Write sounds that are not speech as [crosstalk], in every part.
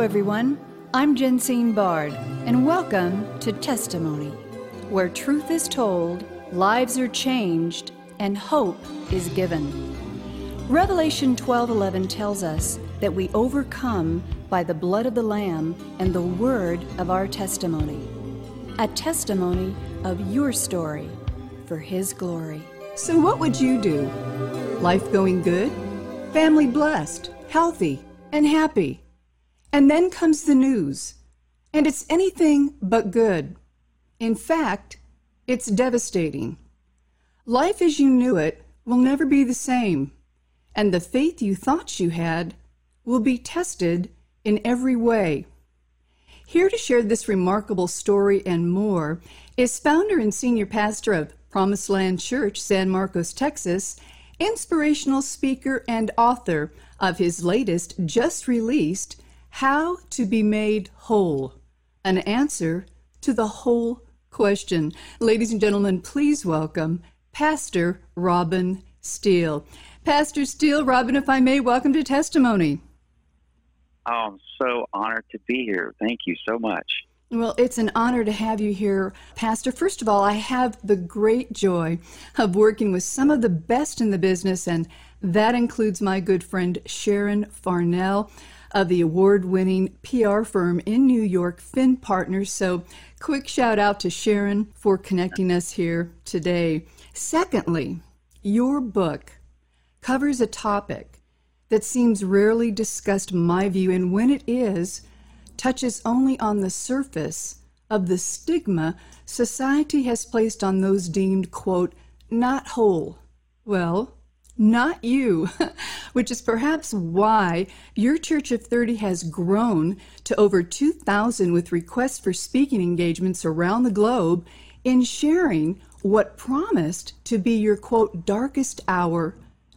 Everyone. I'm Jensine Bard, and welcome to Testimony, where truth is told, lives are changed, and hope is given. Revelation 12:11 tells us that we overcome by the blood of the lamb and the word of our testimony. A testimony of your story for his glory. So what would you do? Life going good? Family blessed, healthy, and happy? And then comes the news, and it's anything but good. In fact, it's devastating. Life as you knew it will never be the same, and the faith you thought you had will be tested in every way. Here to share this remarkable story and more is founder and senior pastor of Promised Land Church, San Marcos, Texas, inspirational speaker and author of his latest, just released, how to be made whole. An answer to the whole question. Ladies and gentlemen, please welcome Pastor Robin Steele. Pastor Steele, Robin, if I may, welcome to Testimony. Oh, I'm so honored to be here. Thank you so much. Well, it's an honor to have you here, Pastor. First of all, I have the great joy of working with some of the best in the business, and that includes my good friend Sharon Farnell of the award winning PR firm in New York, Finn Partners. So, quick shout out to Sharon for connecting us here today. Secondly, your book covers a topic that seems rarely discussed, my view, and when it is, touches only on the surface of the stigma society has placed on those deemed, quote, not whole. Well, not you, [laughs] which is perhaps why your Church of 30 has grown to over 2,000 with requests for speaking engagements around the globe in sharing what promised to be your quote darkest hour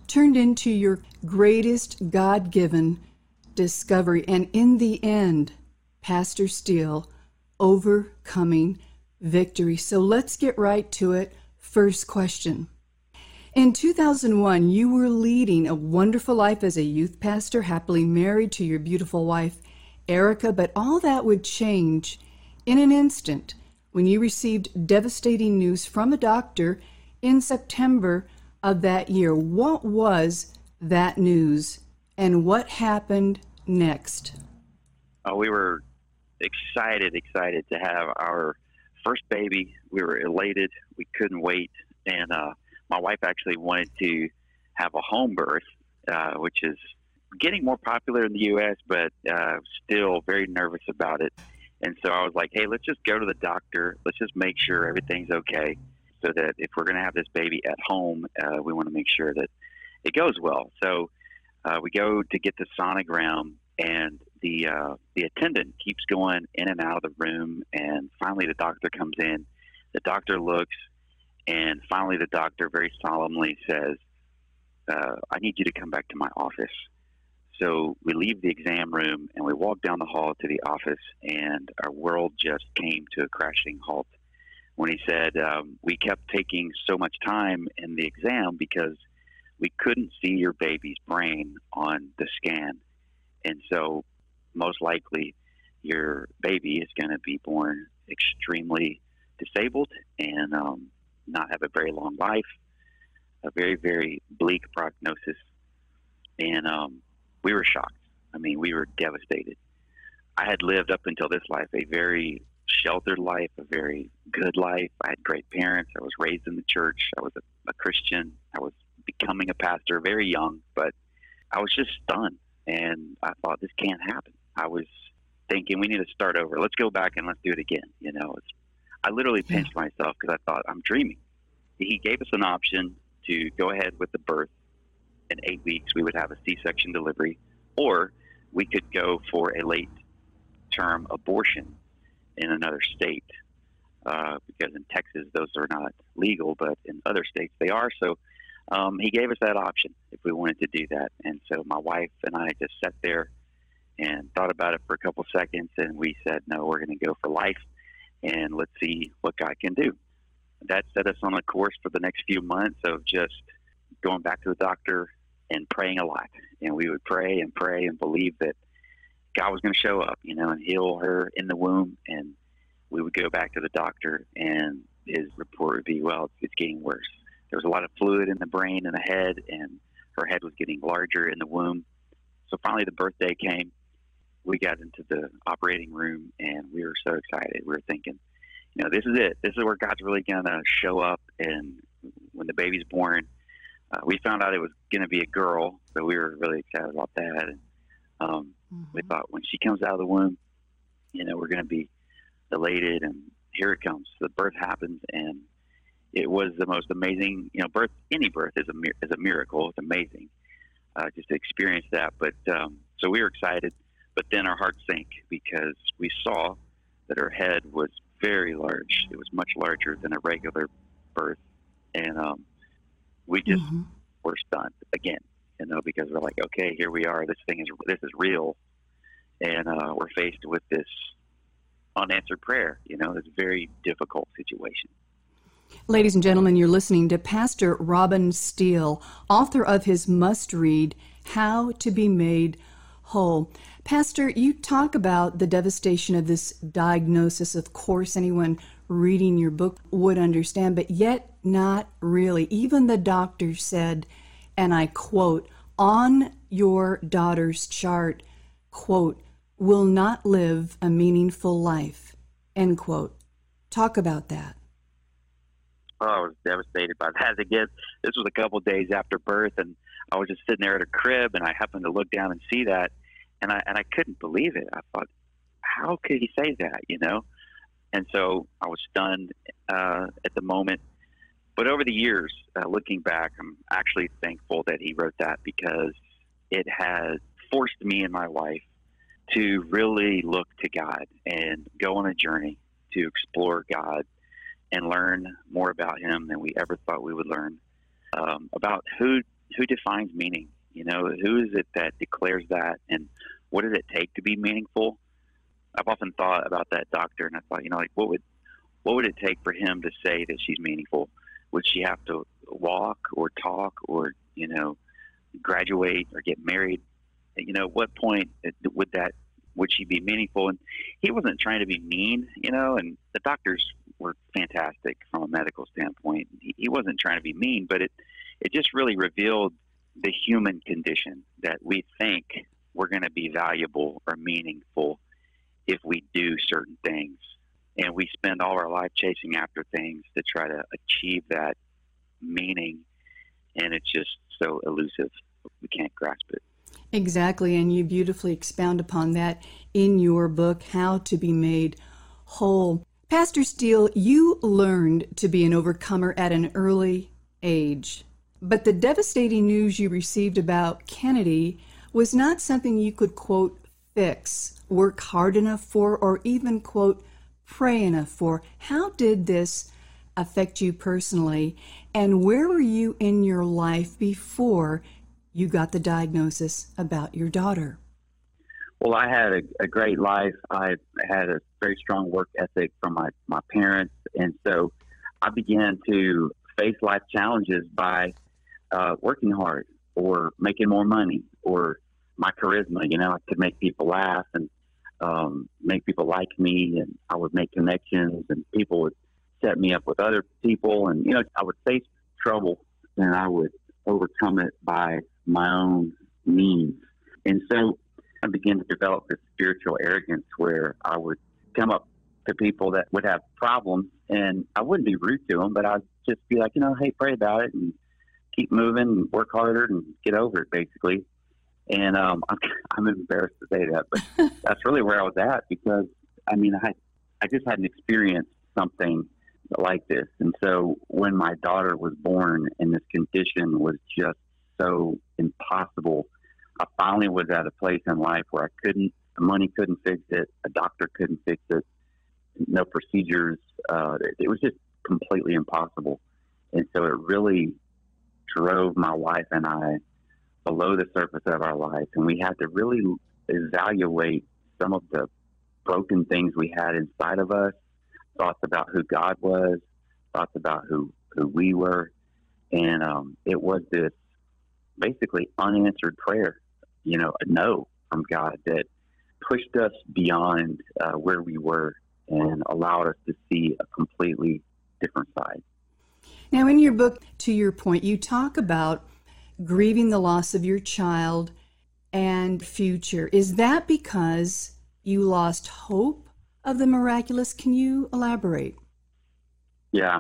turned into your greatest God given discovery. And in the end, Pastor Steele, overcoming victory. So let's get right to it. First question in 2001, you were leading a wonderful life as a youth pastor, happily married to your beautiful wife, Erica, but all that would change in an instant when you received devastating news from a doctor in September of that year. What was that news and what happened next? Oh, we were excited, excited to have our first baby. We were elated. We couldn't wait. And uh, my wife actually wanted to have a home birth, uh, which is getting more popular in the U.S., but uh, still very nervous about it. And so I was like, hey, let's just go to the doctor. Let's just make sure everything's okay so that if we're going to have this baby at home, uh, we want to make sure that it goes well. So uh, we go to get the sonogram, and the uh, the attendant keeps going in and out of the room. And finally, the doctor comes in. The doctor looks, and finally, the doctor very solemnly says, uh, I need you to come back to my office. So we leave the exam room and we walk down the hall to the office, and our world just came to a crashing halt when he said, um, We kept taking so much time in the exam because we couldn't see your baby's brain on the scan. And so, most likely, your baby is going to be born extremely disabled and um, not have a very long life, a very, very bleak prognosis. And um, we were shocked. I mean, we were devastated. I had lived up until this life a very sheltered life, a very good life. I had great parents. I was raised in the church. I was a, a Christian. I was becoming a pastor very young, but I was just stunned. And I thought, this can't happen. I was thinking, we need to start over. Let's go back and let's do it again. You know, it's I literally pinched yeah. myself because I thought I'm dreaming. He gave us an option to go ahead with the birth. In eight weeks, we would have a C-section delivery, or we could go for a late-term abortion in another state. Uh, because in Texas, those are not legal, but in other states they are. So um, he gave us that option if we wanted to do that. And so my wife and I just sat there and thought about it for a couple seconds, and we said, no, we're going to go for life and let's see what God can do. That set us on a course for the next few months of just going back to the doctor and praying a lot. And we would pray and pray and believe that God was going to show up, you know, and heal her in the womb. And we would go back to the doctor, and his report would be, well, it's getting worse. There was a lot of fluid in the brain and the head, and her head was getting larger in the womb. So finally, the birthday came. We got into the operating room, and we were so excited. We were thinking, you know, this is it. This is where God's really going to show up. And when the baby's born, uh, we found out it was going to be a girl, so we were really excited about that. And um, mm-hmm. we thought when she comes out of the womb, you know, we're going to be elated. And here it comes. The birth happens, and it was the most amazing. You know, birth any birth is a is a miracle. It's amazing uh, just to experience that. But um, so we were excited, but then our hearts sank because we saw that her head was very large. It was much larger than a regular birth, and um, we just mm-hmm. were stunned again. You know, because we're like, okay, here we are. This thing is this is real, and uh, we're faced with this unanswered prayer. You know, this very difficult situation. Ladies and gentlemen, you're listening to Pastor Robin Steele, author of his must read, How to Be Made Whole. Pastor, you talk about the devastation of this diagnosis. Of course, anyone reading your book would understand, but yet not really. Even the doctor said, and I quote, on your daughter's chart, quote, will not live a meaningful life, end quote. Talk about that. Oh, I was devastated by [laughs] that. Again, this was a couple days after birth, and I was just sitting there at a crib, and I happened to look down and see that, and I and I couldn't believe it. I thought, how could he say that? You know, and so I was stunned uh, at the moment. But over the years, uh, looking back, I'm actually thankful that he wrote that because it has forced me and my wife to really look to God and go on a journey to explore God and learn more about him than we ever thought we would learn um, about who who defines meaning. You know, who is it that declares that, and what does it take to be meaningful? I've often thought about that doctor, and I thought, you know, like what would what would it take for him to say that she's meaningful? Would she have to walk or talk or you know graduate or get married? You know, at what point would that would she be meaningful? And he wasn't trying to be mean, you know. And the doctors were fantastic from a medical standpoint. He, he wasn't trying to be mean, but it it just really revealed the human condition that we think we're going to be valuable or meaningful if we do certain things. And we spend all our life chasing after things to try to achieve that meaning. And it's just so elusive. We can't grasp it. Exactly. And you beautifully expound upon that in your book, How to Be Made Whole. Pastor Steele, you learned to be an overcomer at an early age, but the devastating news you received about Kennedy was not something you could, quote, fix, work hard enough for, or even, quote, pray enough for. How did this affect you personally, and where were you in your life before you got the diagnosis about your daughter? Well, I had a, a great life. I had a very strong work ethic from my, my parents. And so I began to face life challenges by uh, working hard or making more money or my charisma. You know, I could make people laugh and um, make people like me, and I would make connections, and people would set me up with other people. And, you know, I would face trouble and I would overcome it by my own means. And so I began to develop this spiritual arrogance where I would come up to people that would have problems and I wouldn't be rude to them, but I'd just be like, you know, hey, pray about it and keep moving and work harder and get over it, basically. And um, I'm, [laughs] I'm embarrassed to say that, but [laughs] that's really where I was at because I mean, I I just hadn't experienced something like this, and so when my daughter was born and this condition was just so impossible I finally was at a place in life where I couldn't, money couldn't fix it, a doctor couldn't fix it, no procedures. Uh, it, was just completely impossible. And so it really drove my wife and I below the surface of our life. And we had to really evaluate some of the broken things we had inside of us, thoughts about who God was, thoughts about who, who we were. And um, it was this basically unanswered prayer you know, a no from God that pushed us beyond uh, where we were and allowed us to see a completely different side. Now, in your book, to your point, you talk about grieving the loss of your child and future. Is that because you lost hope of the miraculous? Can you elaborate? Yeah.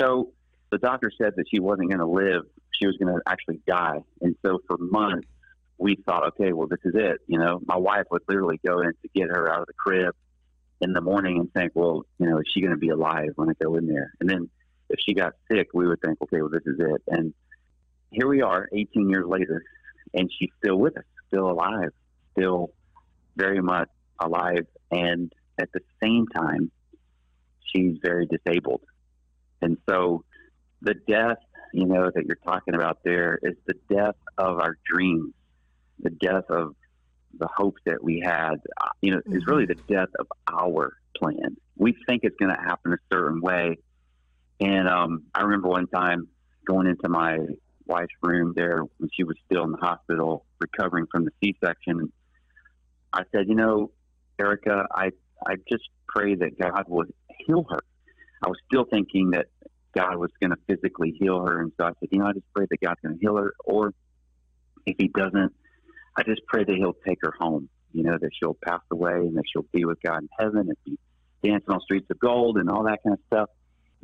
So the doctor said that she wasn't going to live. She was going to actually die. And so for months, we thought, okay, well, this is it. You know, my wife would literally go in to get her out of the crib in the morning and think, well, you know, is she going to be alive when I go in there? And then if she got sick, we would think, okay, well, this is it. And here we are 18 years later, and she's still with us, still alive, still very much alive. And at the same time, she's very disabled. And so the death, you know, that you're talking about there is the death of our dreams, the death of the hopes that we had, you know, mm-hmm. is really the death of our plan. We think it's going to happen a certain way. And um, I remember one time going into my wife's room there when she was still in the hospital recovering from the C-section. I said, you know, Erica, I I just pray that God would heal her. I was still thinking that God was going to physically heal her, and so I said, you know, I just pray that God's going to heal her, or if He doesn't, I just pray that He'll take her home. You know, that she'll pass away and that she'll be with God in heaven and be dancing on streets of gold and all that kind of stuff.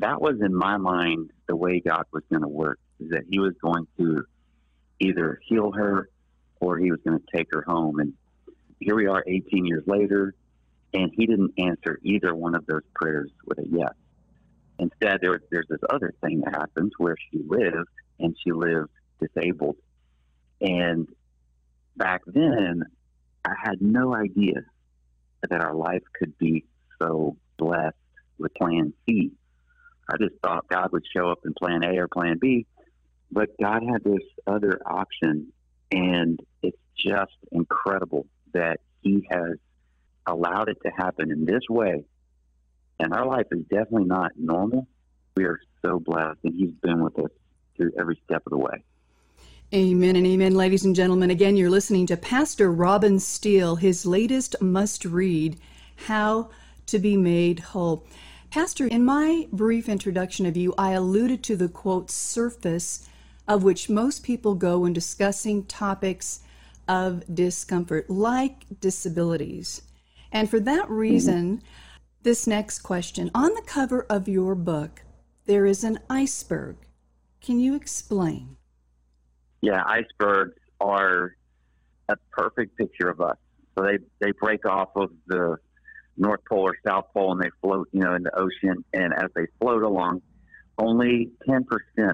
That was in my mind the way God was going to work is that he was going to either heal her or he was going to take her home. And here we are 18 years later, and he didn't answer either one of those prayers with a yes. Instead, there, there's this other thing that happens where she lived, and she lived disabled. And back then, I had no idea that our life could be so blessed with Plan C. I just thought God would show up in Plan A or Plan B, but God had this other option, and it's just incredible that He has allowed it to happen in this way. And our life is definitely not normal. We are so blessed, and He's been with us through every step of the way. Amen and amen, ladies and gentlemen. Again, you're listening to Pastor Robin Steele, his latest must read, How to Be Made Whole. Pastor, in my brief introduction of you, I alluded to the quote surface of which most people go when discussing topics of discomfort, like disabilities. And for that reason, mm-hmm. this next question on the cover of your book, there is an iceberg. Can you explain? Yeah, icebergs are a perfect picture of us. So they, they break off of the North Pole or South Pole and they float, you know, in the ocean. And as they float along, only 10%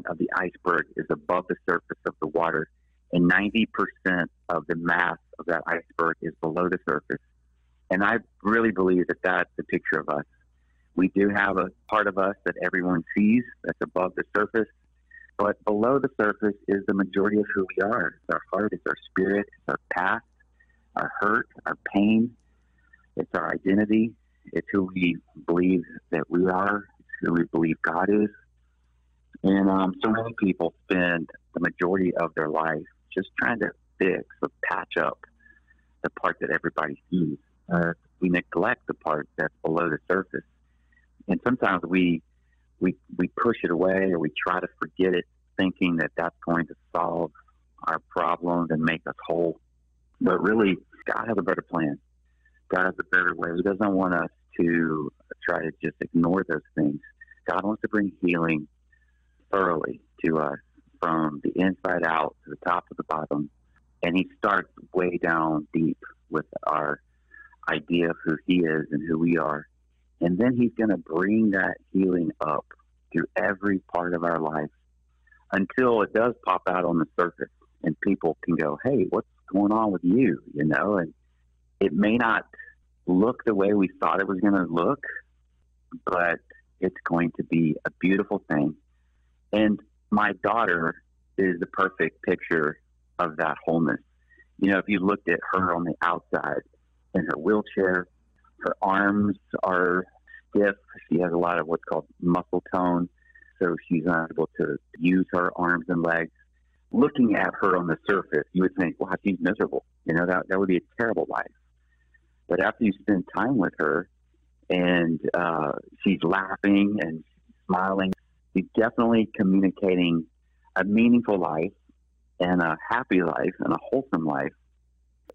of the iceberg is above the surface of the water, and 90% of the mass of that iceberg is below the surface. And I really believe that that's a picture of us. We do have a part of us that everyone sees that's above the surface, but below the surface is the majority of who we are. It's our heart, it's our spirit, it's our past, our hurt, our pain, it's our identity, it's who we believe that we are, it's who we believe God is, and um, so many people spend the majority of their life just trying to fix or patch up the part that everybody sees. Uh, we neglect the part that's below the surface, and sometimes we we we push it away or we try to forget it, thinking that that's going to solve our problems and make us whole. But really, God has a better plan. God has a better way. He doesn't want us to try to just ignore those things. God wants to bring healing thoroughly to us from the inside out to the top to the bottom. And he starts way down deep with our idea of who he is and who we are. And then he's going to bring that healing up through every part of our life until it does pop out on the surface and people can go, hey, what's going on with you? You know, and it may not look the way we thought it was going to look, but it's going to be a beautiful thing and my daughter is the perfect picture of that wholeness. You know, if you looked at her on the outside in her wheelchair, her arms are stiff. She has a lot of what's called muscle tone, so she's unable to use her arms and legs. Looking at her on the surface, you would think, wow, she's miserable. You know, that, that would be a terrible life. But after you spend time with her and uh, she's laughing and smiling, she's definitely communicating a meaningful life and a happy life and a wholesome life.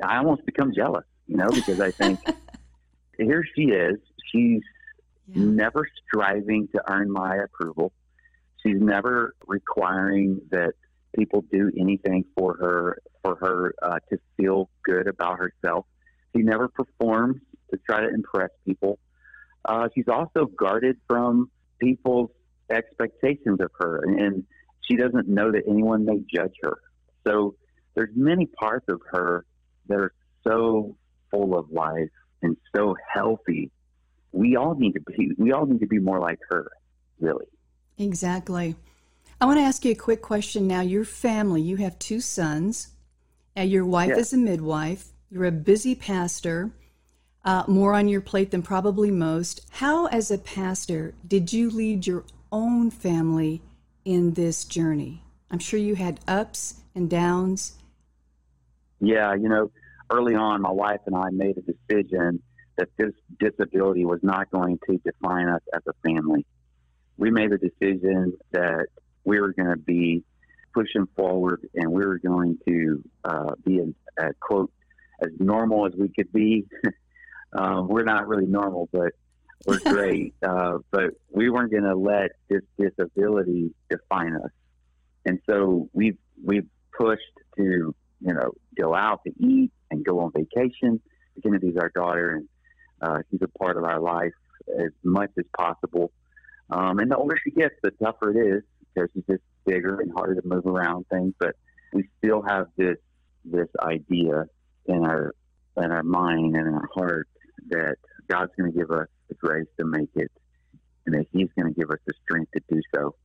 I almost become jealous, you know, because I think [laughs] here she is. She's yeah. never striving to earn my approval. She's never requiring that people do anything for her for her uh, to feel good about herself. She never performs to try to impress people. Uh, she's also guarded from people's expectations of her, and, and she doesn't know that anyone may judge her. So there's many parts of her that are so full of life and so healthy. We all need to be we all need to be more like her, really. Exactly. I want to ask you a quick question now. Your family, you have two sons, and your wife yes. is a midwife. You're a busy pastor, uh, more on your plate than probably most. How, as a pastor, did you lead your own family in this journey? I'm sure you had ups and downs. Yeah, you know, early on, my wife and I made a decision that this disability was not going to define us as a family. We made a decision that we were going to be pushing forward and we were going to uh, be a, a, quote as normal as we could be. [laughs] um, we're not really normal, but we're [laughs] great. uh, but we weren't going to let this disability define us. And so we've we've pushed to you know go out to eat and go on vacation. Kennedy's our daughter, and uh, she's a part of our life as much as possible. Um, and the older she gets, the tougher it is because she's just bigger and harder to move around things. But we still have this this idea in our in our mind and in our heart that God's going to give us the grace to make it, and that He's going to give us the strength to do so.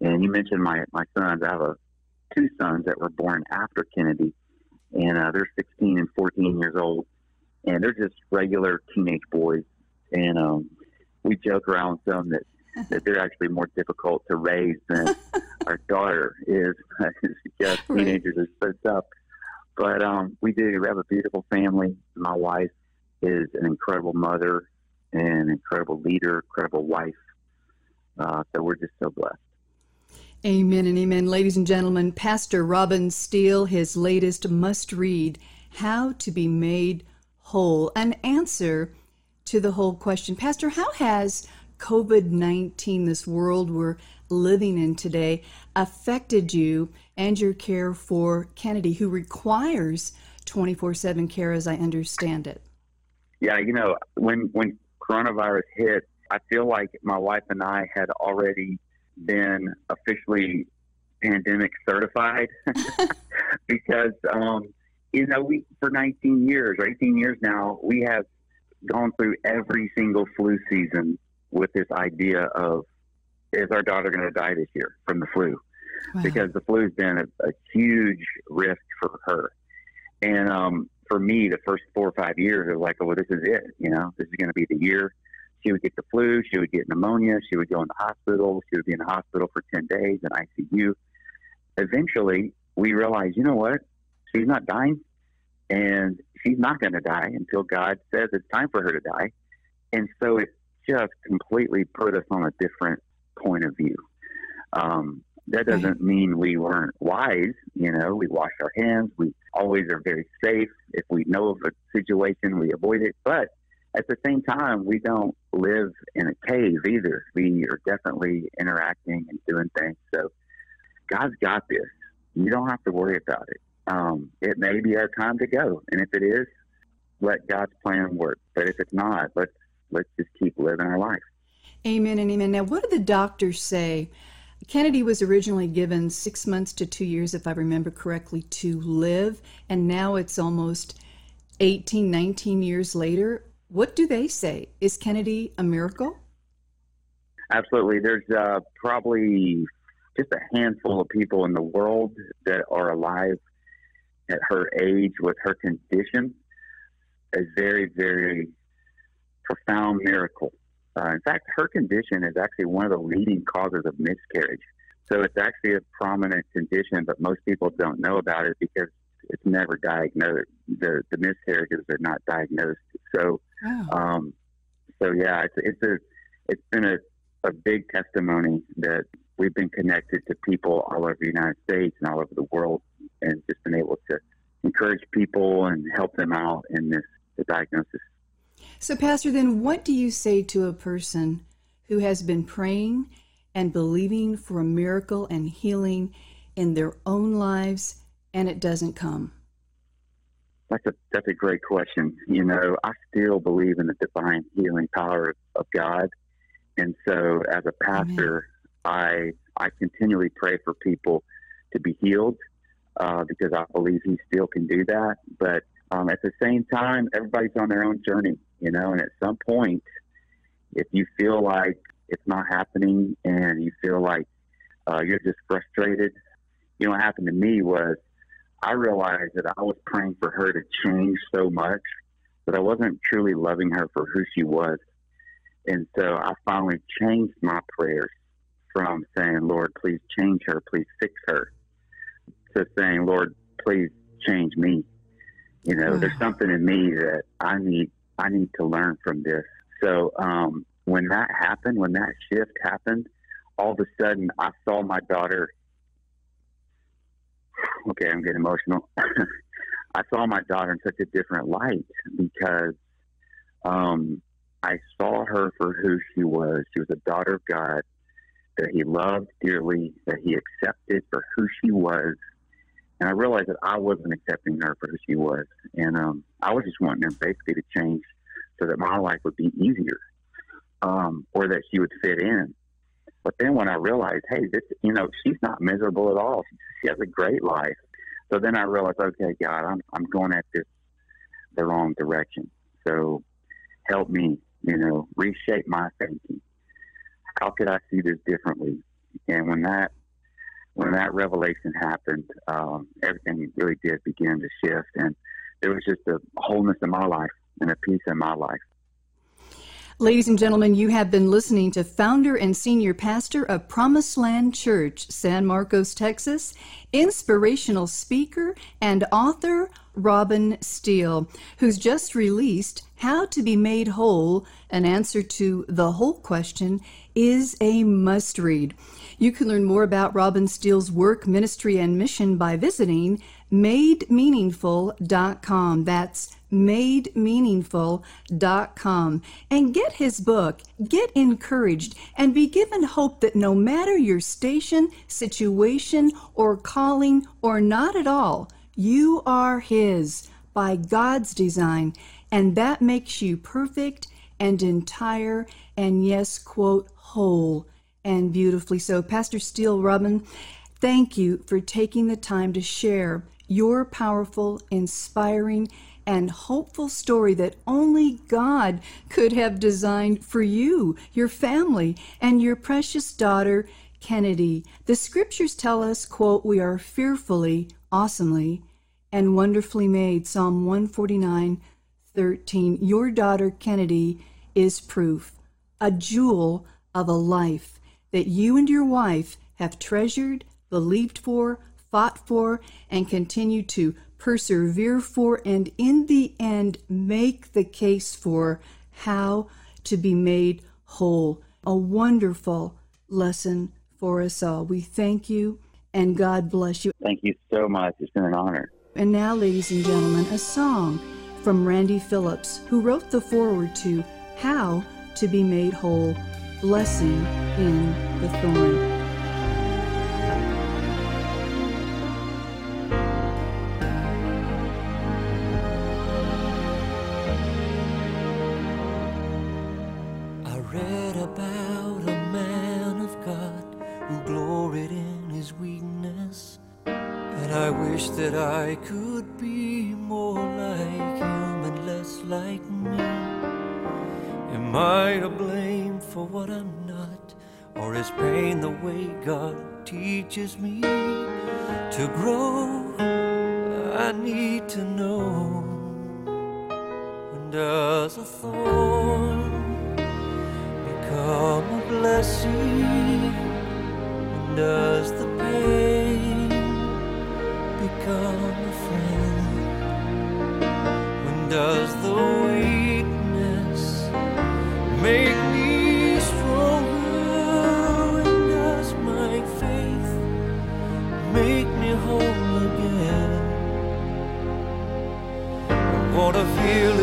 And you mentioned my my sons. I have a, two sons that were born after Kennedy, and uh, they're 16 and 14 years old, and they're just regular teenage boys. And um, we joke around with them that that they're actually more difficult to raise than [laughs] our daughter is. [laughs] yes, teenagers are so tough. But um, we do. We have a beautiful family. My wife is an incredible mother, an incredible leader, incredible wife. Uh, so we're just so blessed. Amen and amen. Ladies and gentlemen, Pastor Robin Steele, his latest must read, How to Be Made Whole, an answer to the whole question. Pastor, how has COVID 19, this world we're living in today, affected you and your care for Kennedy, who requires 24 7 care, as I understand it? Yeah, you know, when, when coronavirus hit, I feel like my wife and I had already been officially pandemic certified [laughs] because um, you know we for 19 years or 18 years now we have gone through every single flu season with this idea of is our daughter going to die this year from the flu wow. because the flu has been a, a, huge risk for her and um, for me the first four or five years it was like oh well this is it you know this is going to be the year she would get the flu, she would get pneumonia, she would go in the hospital, she would be in the hospital for 10 days in ICU. Eventually, we realized, you know what? She's not dying, and she's not going to die until God says it's time for her to die. And so it just completely put us on a different point of view. Um, that doesn't mean we weren't wise. You know, we wash our hands. We always are very safe. If we know of a situation, we avoid it. But at the same time, we don't live in a cave either. We are definitely interacting and doing things. So God's got this. You don't have to worry about it. Um, it may be our time to go, and if it is, let God's plan work. But if it's not, let's let's just keep living our life. Amen and amen. Now, what did the doctors say? Kennedy was originally given six months to two years, if I remember correctly, to live, and now it's almost 18, 19 years later. What do they say? Is Kennedy a miracle? Absolutely. There's uh, probably just a handful of people in the world that are alive at her age with her condition. A very, very profound miracle. Uh, in fact, her condition is actually one of the leading causes of miscarriage. So it's actually a prominent condition, but most people don't know about it because it's never diagnosed. The, the miscarriages are not diagnosed So, wow. um, so yeah, it's it's a it's been a, a big testimony that we've been connected to people all over the United States and all over the world, and just been able to encourage people and help them out in this the diagnosis. So, Pastor, then what do you say to a person who has been praying and believing for a miracle and healing in their own lives and it doesn't come? That's a that's a great question. You know, I still believe in the divine healing power of God, and so as a pastor, Amen. I I continually pray for people to be healed uh, because I believe He still can do that. But um, at the same time, everybody's on their own journey, you know, and at some point, if you feel like it's not happening and you feel like uh, you're just frustrated, you know, what happened to me was I realized that I was praying for her to change so much that I wasn't truly loving her for who she was. And so I finally changed my prayers from saying, Lord, please change her, please fix her, to saying, Lord, please change me. You know, there's something in me that I need I need to learn from this. So um, when that happened, when that shift happened, all of a sudden I saw my daughter. Okay, I'm getting emotional. [laughs] I saw my daughter in such a different light because um, I saw her for who she was. She was a daughter of God that He loved dearly, that He accepted for who she was, and I realized that I wasn't accepting her for who she was, and um, I was just wanting her basically to change so that my life would be easier, um, or that she would fit in. But then when I realized, hey, this, you know, she's not miserable at all. She has a great life. So then I realized, okay, God, I'm I'm going at this the wrong direction. So help me, you know, reshape my thinking. How could I see this differently? And when that when that revelation happened, um, everything really did begin to shift, and there was just a wholeness in my life and a peace in my life. Ladies and gentlemen, you have been listening to founder and senior pastor of Promised Land Church, San Marcos, Texas, inspirational speaker and author Robin Steele, who's just released How to Be Made Whole, an answer to the whole question, is a must read. You can learn more about Robin Steele's work, ministry, and mission by visiting mademeaningful.com. That's mademeaningful.com and get his book, get encouraged, and be given hope that no matter your station, situation, or calling, or not at all, you are his by God's design, and that makes you perfect and entire and, yes, quote, whole and beautifully so. Pastor Steele Robin, thank you for taking the time to share your powerful, inspiring, and hopeful story that only God could have designed for you, your family, and your precious daughter, Kennedy. The scriptures tell us, quote, we are fearfully, awesomely, and wonderfully made. Psalm 149, 13. Your daughter, Kennedy, is proof, a jewel of a life that you and your wife have treasured, believed for, fought for, and continue to persevere for, and in the end, make the case for how to be made whole. A wonderful lesson for us all. We thank you and God bless you. Thank you so much. It's been an honor. And now, ladies and gentlemen, a song from Randy Phillips, who wrote the foreword to How to Be Made Whole Blessing in the Thorn. What I'm not? Or is pain the way God teaches me to grow? I need to know. When does a thorn become a blessing? When does the pain become a friend? When does the weakness Make I feel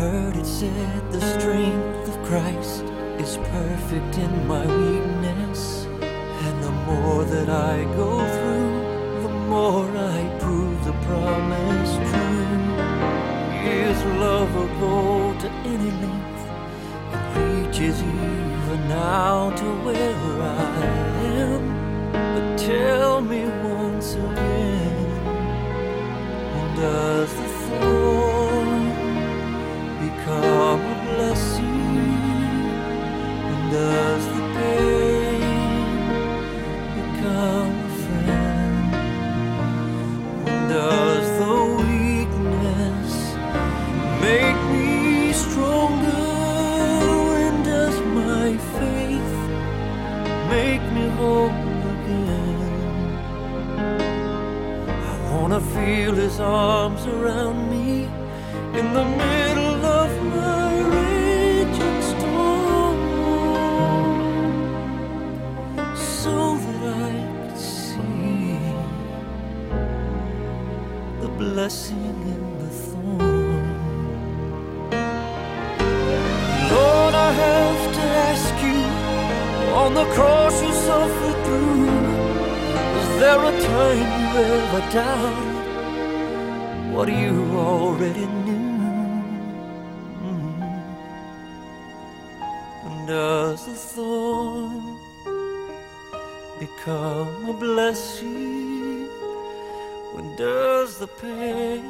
heard it said the strength of Christ is perfect in my weakness. And the more that I go through, the more I prove the promise true. His love will go to any length and reaches even now to where I am. But tell me once again, does the thorn does the pain become a friend? When does the weakness make me stronger? When does my faith make me whole again? I wanna feel his arms around me in the middle of my raging blessing in the thorn. Lord, I have to ask you on the cross you suffered through. Was there a time you ever doubted what you already knew? And does the thorn become a blessing? Does the pain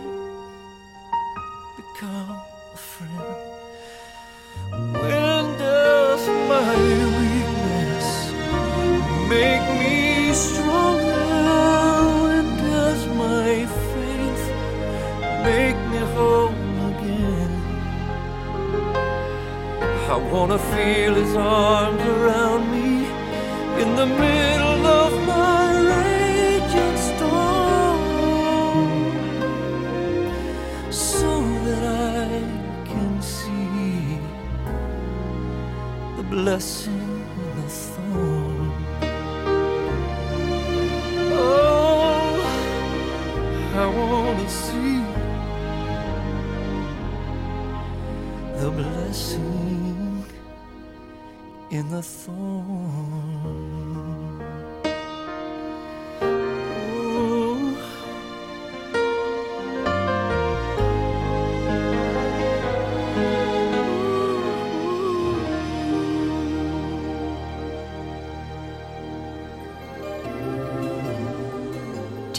become a friend? When does my weakness make me stronger? When does my faith make me whole again? I wanna feel his arms around me in the middle in